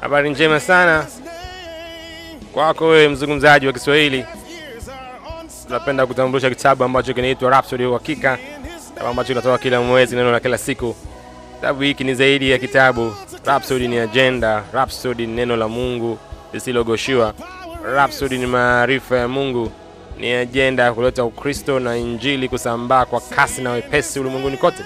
Habari njema sana kwako wewe mzungumzaji wa Kiswahili. Tunapenda kutambulisha kitabu ambacho kinaitwa Rhapsody Uhakika, kitabu ambacho kinatoka kila mwezi, neno la kila siku. Kitabu hiki ni zaidi ya kitabu. Rhapsody ni ajenda, Rhapsody ni neno la Mungu lisilogoshiwa, Rhapsody ni maarifa ya Mungu, ni ajenda ya kuleta Ukristo na Injili kusambaa kwa kasi na wepesi ulimwenguni kote.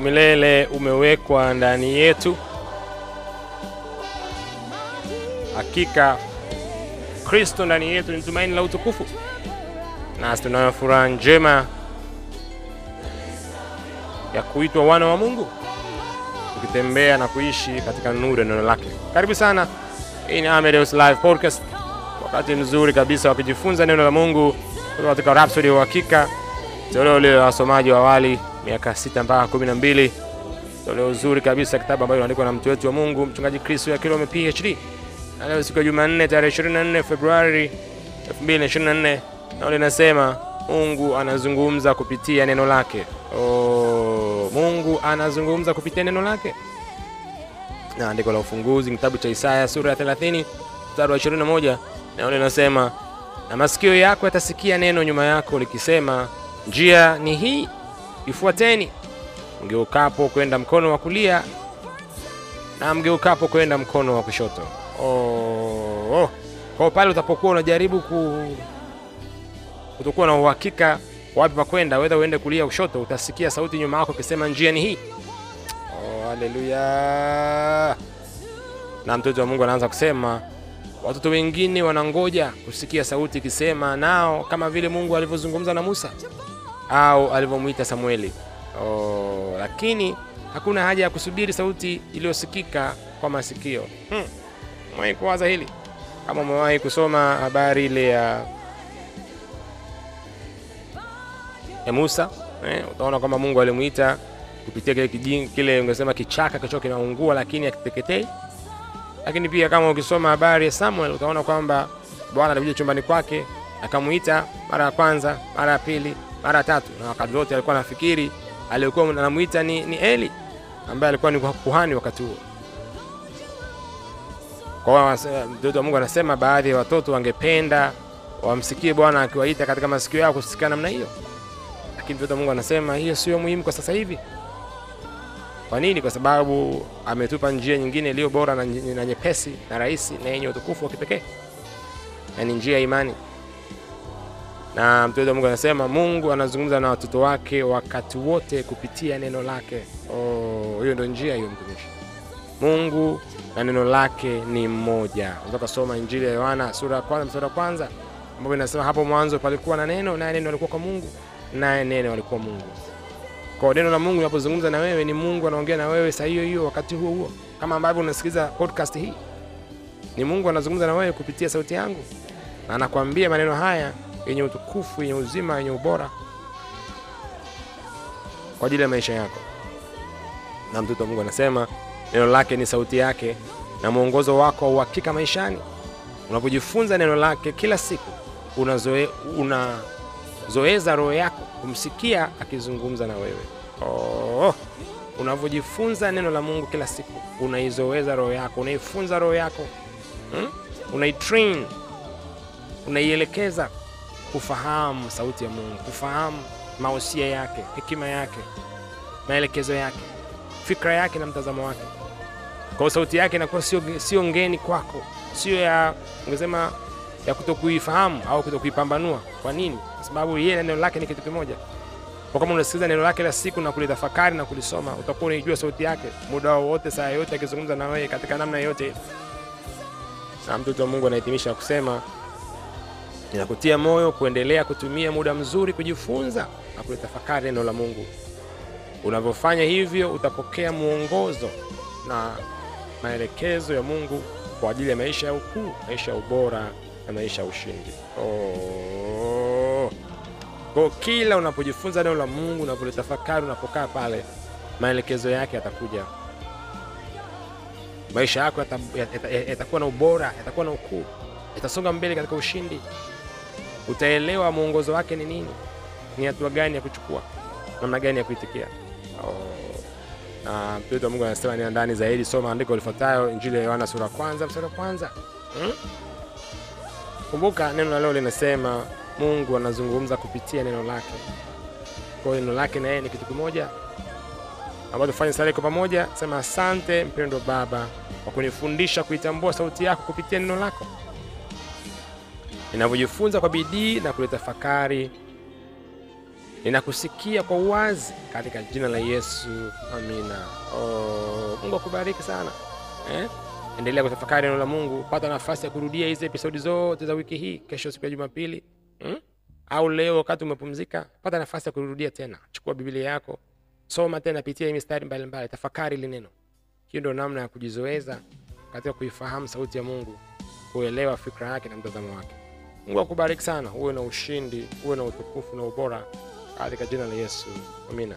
Umilele umewekwa ndani yetu, hakika Kristo ndani yetu ni tumaini la utukufu, nasi tunayo furaha njema ya kuitwa wana wa Mungu, tukitembea na kuishi katika nuru ya neno lake. Karibu sana, hii ni Amadeus Live Podcast, wakati mzuri kabisa wa kujifunza neno la Mungu kutoka katika Rhapsody ya Uhakika, toleo lile la wasomaji wa awali miaka sita mpaka kumi na mbili toleo zuri kabisa, kitabu ambayo inaandikwa na mtu wetu wa Mungu mchungaji Kristo ya Kilome PhD. Na leo siku ya Jumanne tarehe 24 Februari 2024 nao linasema Mungu anazungumza kupitia neno lake. Oh, Mungu anazungumza kupitia neno lake. Na andiko la ufunguzi kitabu cha Isaya sura ya 30 mstari wa 21 nao linasema na masikio yako yatasikia neno nyuma yako likisema, njia ni hii, ifuateni. Mgeukapo kwenda mkono wa kulia na mgeukapo kwenda mkono wa kushoto. Oh, oh. Kwa pale utapokuwa unajaribu ku kutokuwa na uhakika wapi pa whether uende kulia kushoto, utasikia sauti nyuma yako ikisema njia ni hii. Oh, haleluya! Na mtoto wa Mungu anaanza kusema watoto wengine wanangoja kusikia sauti ikisema nao, kama vile Mungu alivyozungumza na Musa au alivyomwita Samueli. Oh, lakini hakuna haja ya kusubiri sauti iliyosikika kwa masikio. Hmm. Umewahi kuwaza hili? Kama umewahi kusoma habari ile ya ya Musa eh, utaona kwamba Mungu alimwita kupitia kile kijing, kile ungesema kichaka kicho kinaungua lakini hakiteketei. Lakini pia kama ukisoma habari ya Samuel utaona kwamba Bwana alikuja chumbani kwake akamuita mara ya kwanza, mara ya pili, mara tatu, na wakati wote alikuwa anafikiri aliyekuwa anamwita ni, ni Eli ambaye alikuwa ni kuhani wakati huo. Kwa mtoto wa Mungu anasema baadhi ya watoto wangependa wamsikie Bwana akiwaita katika masikio yao kusikia namna hiyo, lakini mtoto wa Mungu anasema hiyo sio muhimu kwa sasa hivi. Kwa nini? Kwa sababu ametupa njia nyingine iliyo bora na, nyepesi na rahisi na yenye utukufu wa kipekee, na njia ya imani. Na mtoto wa Mungu anasema Mungu anazungumza na watoto wake wakati wote kupitia neno lake. Oh, hiyo ndio njia hiyo, mtumishi. Mungu na neno lake ni mmoja. Unaweza kusoma Injili ya Yohana sura ya kwanza mstari wa kwanza ambapo inasema hapo mwanzo palikuwa na neno, naye neno alikuwa kwa Mungu, naye neno alikuwa Mungu. Kwa neno la Mungu linapozungumza na wewe, ni Mungu anaongea na wewe saa hiyo hiyo, wakati huo huo, kama ambavyo unasikiliza podcast hii. Ni Mungu anazungumza na wewe kupitia sauti yangu, na anakuambia maneno haya yenye utukufu, yenye uzima, yenye ubora kwa ajili ya maisha yako. Na mtoto wa Mungu anasema neno lake ni sauti yake na mwongozo wako wa uhakika maishani. Unapojifunza neno lake kila siku, unazoe, unazoeza roho yako kumsikia akizungumza na wewe. Oh, unavyojifunza neno la Mungu kila siku, unaizoeza roho yako, unaifunza roho yako hmm? unaitrain, unaielekeza kufahamu sauti ya Mungu, kufahamu mausia yake, hekima yake, maelekezo yake, fikra yake na mtazamo wake. Kwa hiyo sauti yake inakuwa sio, sio ngeni kwako, sio ya ungesema ya kutokuifahamu au kutokuipambanua. Kwa nini? Kwa sababu yeye na neno lake ni kitu kimoja. Kwa kama unasikiliza neno lake la siku na kulitafakari na kulisoma, utakuwa unaijua sauti yake muda wowote, saa yote, akizungumza na wewe katika namna yoyote. Na mtoto wa Mungu anahitimisha kusema inakutia moyo kuendelea kutumia muda mzuri kujifunza na kulitafakari neno la Mungu. Unavyofanya hivyo, utapokea mwongozo na maelekezo ya Mungu kwa ajili ya maisha ya ukuu, maisha ya ubora na maisha ya ushindi. Oh. Kila unapojifunza neno la Mungu, unapolitafakari, unapokaa pale, maelekezo yake yatakuja maisha yako yata- yata- yata- yatakuwa na ubora, yatakuwa na ukuu, yatasonga mbele katika ushindi. Utaelewa mwongozo wake ni nini, ni hatua gani ya kuchukua, namna gani ya kuitikia. Oh. Na mtoto wa Mungu anasema ni ndani zaidi, soma andiko lifuatayo, Injili ya Yohana sura kwanza mstari wa kwanza. Hmm? Kumbuka neno la leo linasema Mungu anazungumza kupitia neno lake. Kwa hiyo neno lake na yeye ni kitu kimoja ambayo tufanye sala pamoja. Sema asante mpendwa Baba kwa kunifundisha kuitambua sauti yako kupitia neno lako. Ninavyojifunza kwa bidii na kulitafakari, ninakusikia kwa uwazi katika jina la Yesu, amina. Oh, Mungu akubariki sana eh? Endelea kutafakari neno la Mungu, pata nafasi ya kurudia hizi episodi zote za wiki hii, kesho siku ya Jumapili hmm? au leo wakati umepumzika, pata nafasi ya kurudia tena. Chukua Biblia yako, soma tena, pitia mistari mbalimbali, tafakari ile neno. Hiyo ndio namna ya kujizoeza katika kuifahamu sauti ya Mungu, kuelewa fikra yake na mtazamo wake. Mungu akubariki sana, uwe na ushindi, uwe na utukufu na ubora katika jina la Yesu, amina.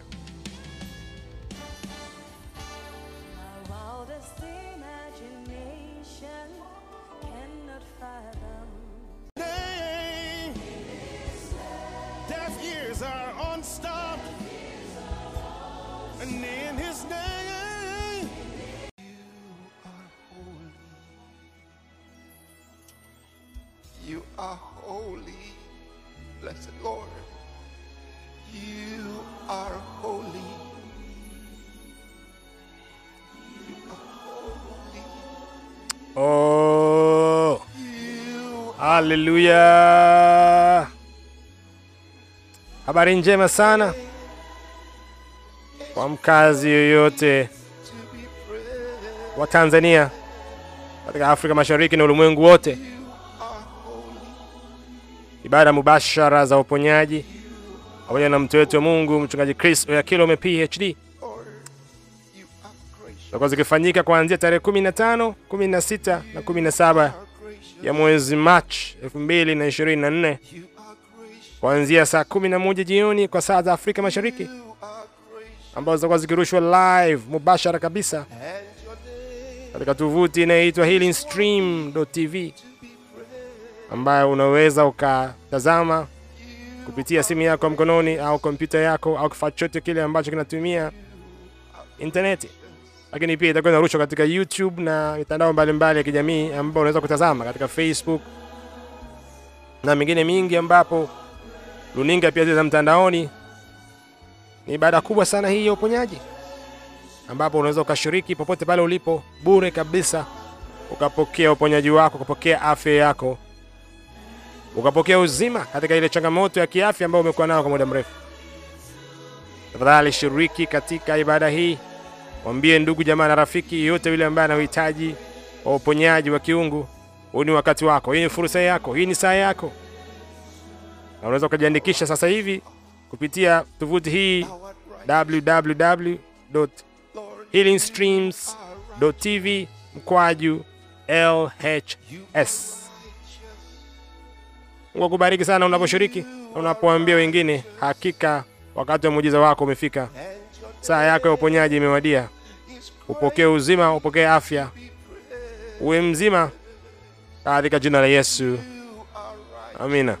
Haleluya! Habari njema sana kwa mkazi yoyote wa Tanzania katika Afrika Mashariki na ulimwengu wote. Ibada mubashara za uponyaji pamoja na mtu wetu wa Mungu mchungaji Chris Oyakilome PhD zitakuwa zikifanyika kuanzia tarehe 15, 16 na 17 Are gracious. Ya mwezi Machi 2024 kuanzia saa kumi kuanzia saa 11 jioni kwa saa za Afrika Mashariki ambazo zitakuwa zikirushwa live mubashara kabisa katika tovuti inayoitwa healingstream.tv ambayo unaweza ukatazama kupitia simu yako ya mkononi au kompyuta yako au kifaa chochote kile ambacho kinatumia intaneti. Lakini pia itakuwa inarushwa katika YouTube na mitandao mbalimbali ya kijamii ambayo unaweza kutazama katika Facebook na mingine mingi, ambapo runinga pia zile za mtandaoni. Ni ibada kubwa sana hii ya uponyaji ambapo unaweza ukashiriki popote pale ulipo bure kabisa, ukapokea uponyaji wako, ukapokea afya yako, ukapokea uzima katika ile changamoto ya kiafya ambayo umekuwa nayo kwa muda mrefu. Tafadhali shiriki katika ibada hii, mwambie ndugu, jamaa na rafiki yeyote yule ambaye ana uhitaji wa uponyaji wa kiungu. Huu ni wakati wako, hii ni fursa yako, hii ni saa yako, na unaweza ukajiandikisha sasa hivi kupitia tovuti hii www.healingstreams.tv mkwaju LHS. Mungu akubariki sana unaposhiriki na unapoambia wengine, hakika wakati wa muujiza wako umefika, saa yako ya uponyaji imewadia. Upokee uzima, upokee afya, uwe mzima katika jina la Yesu, amina.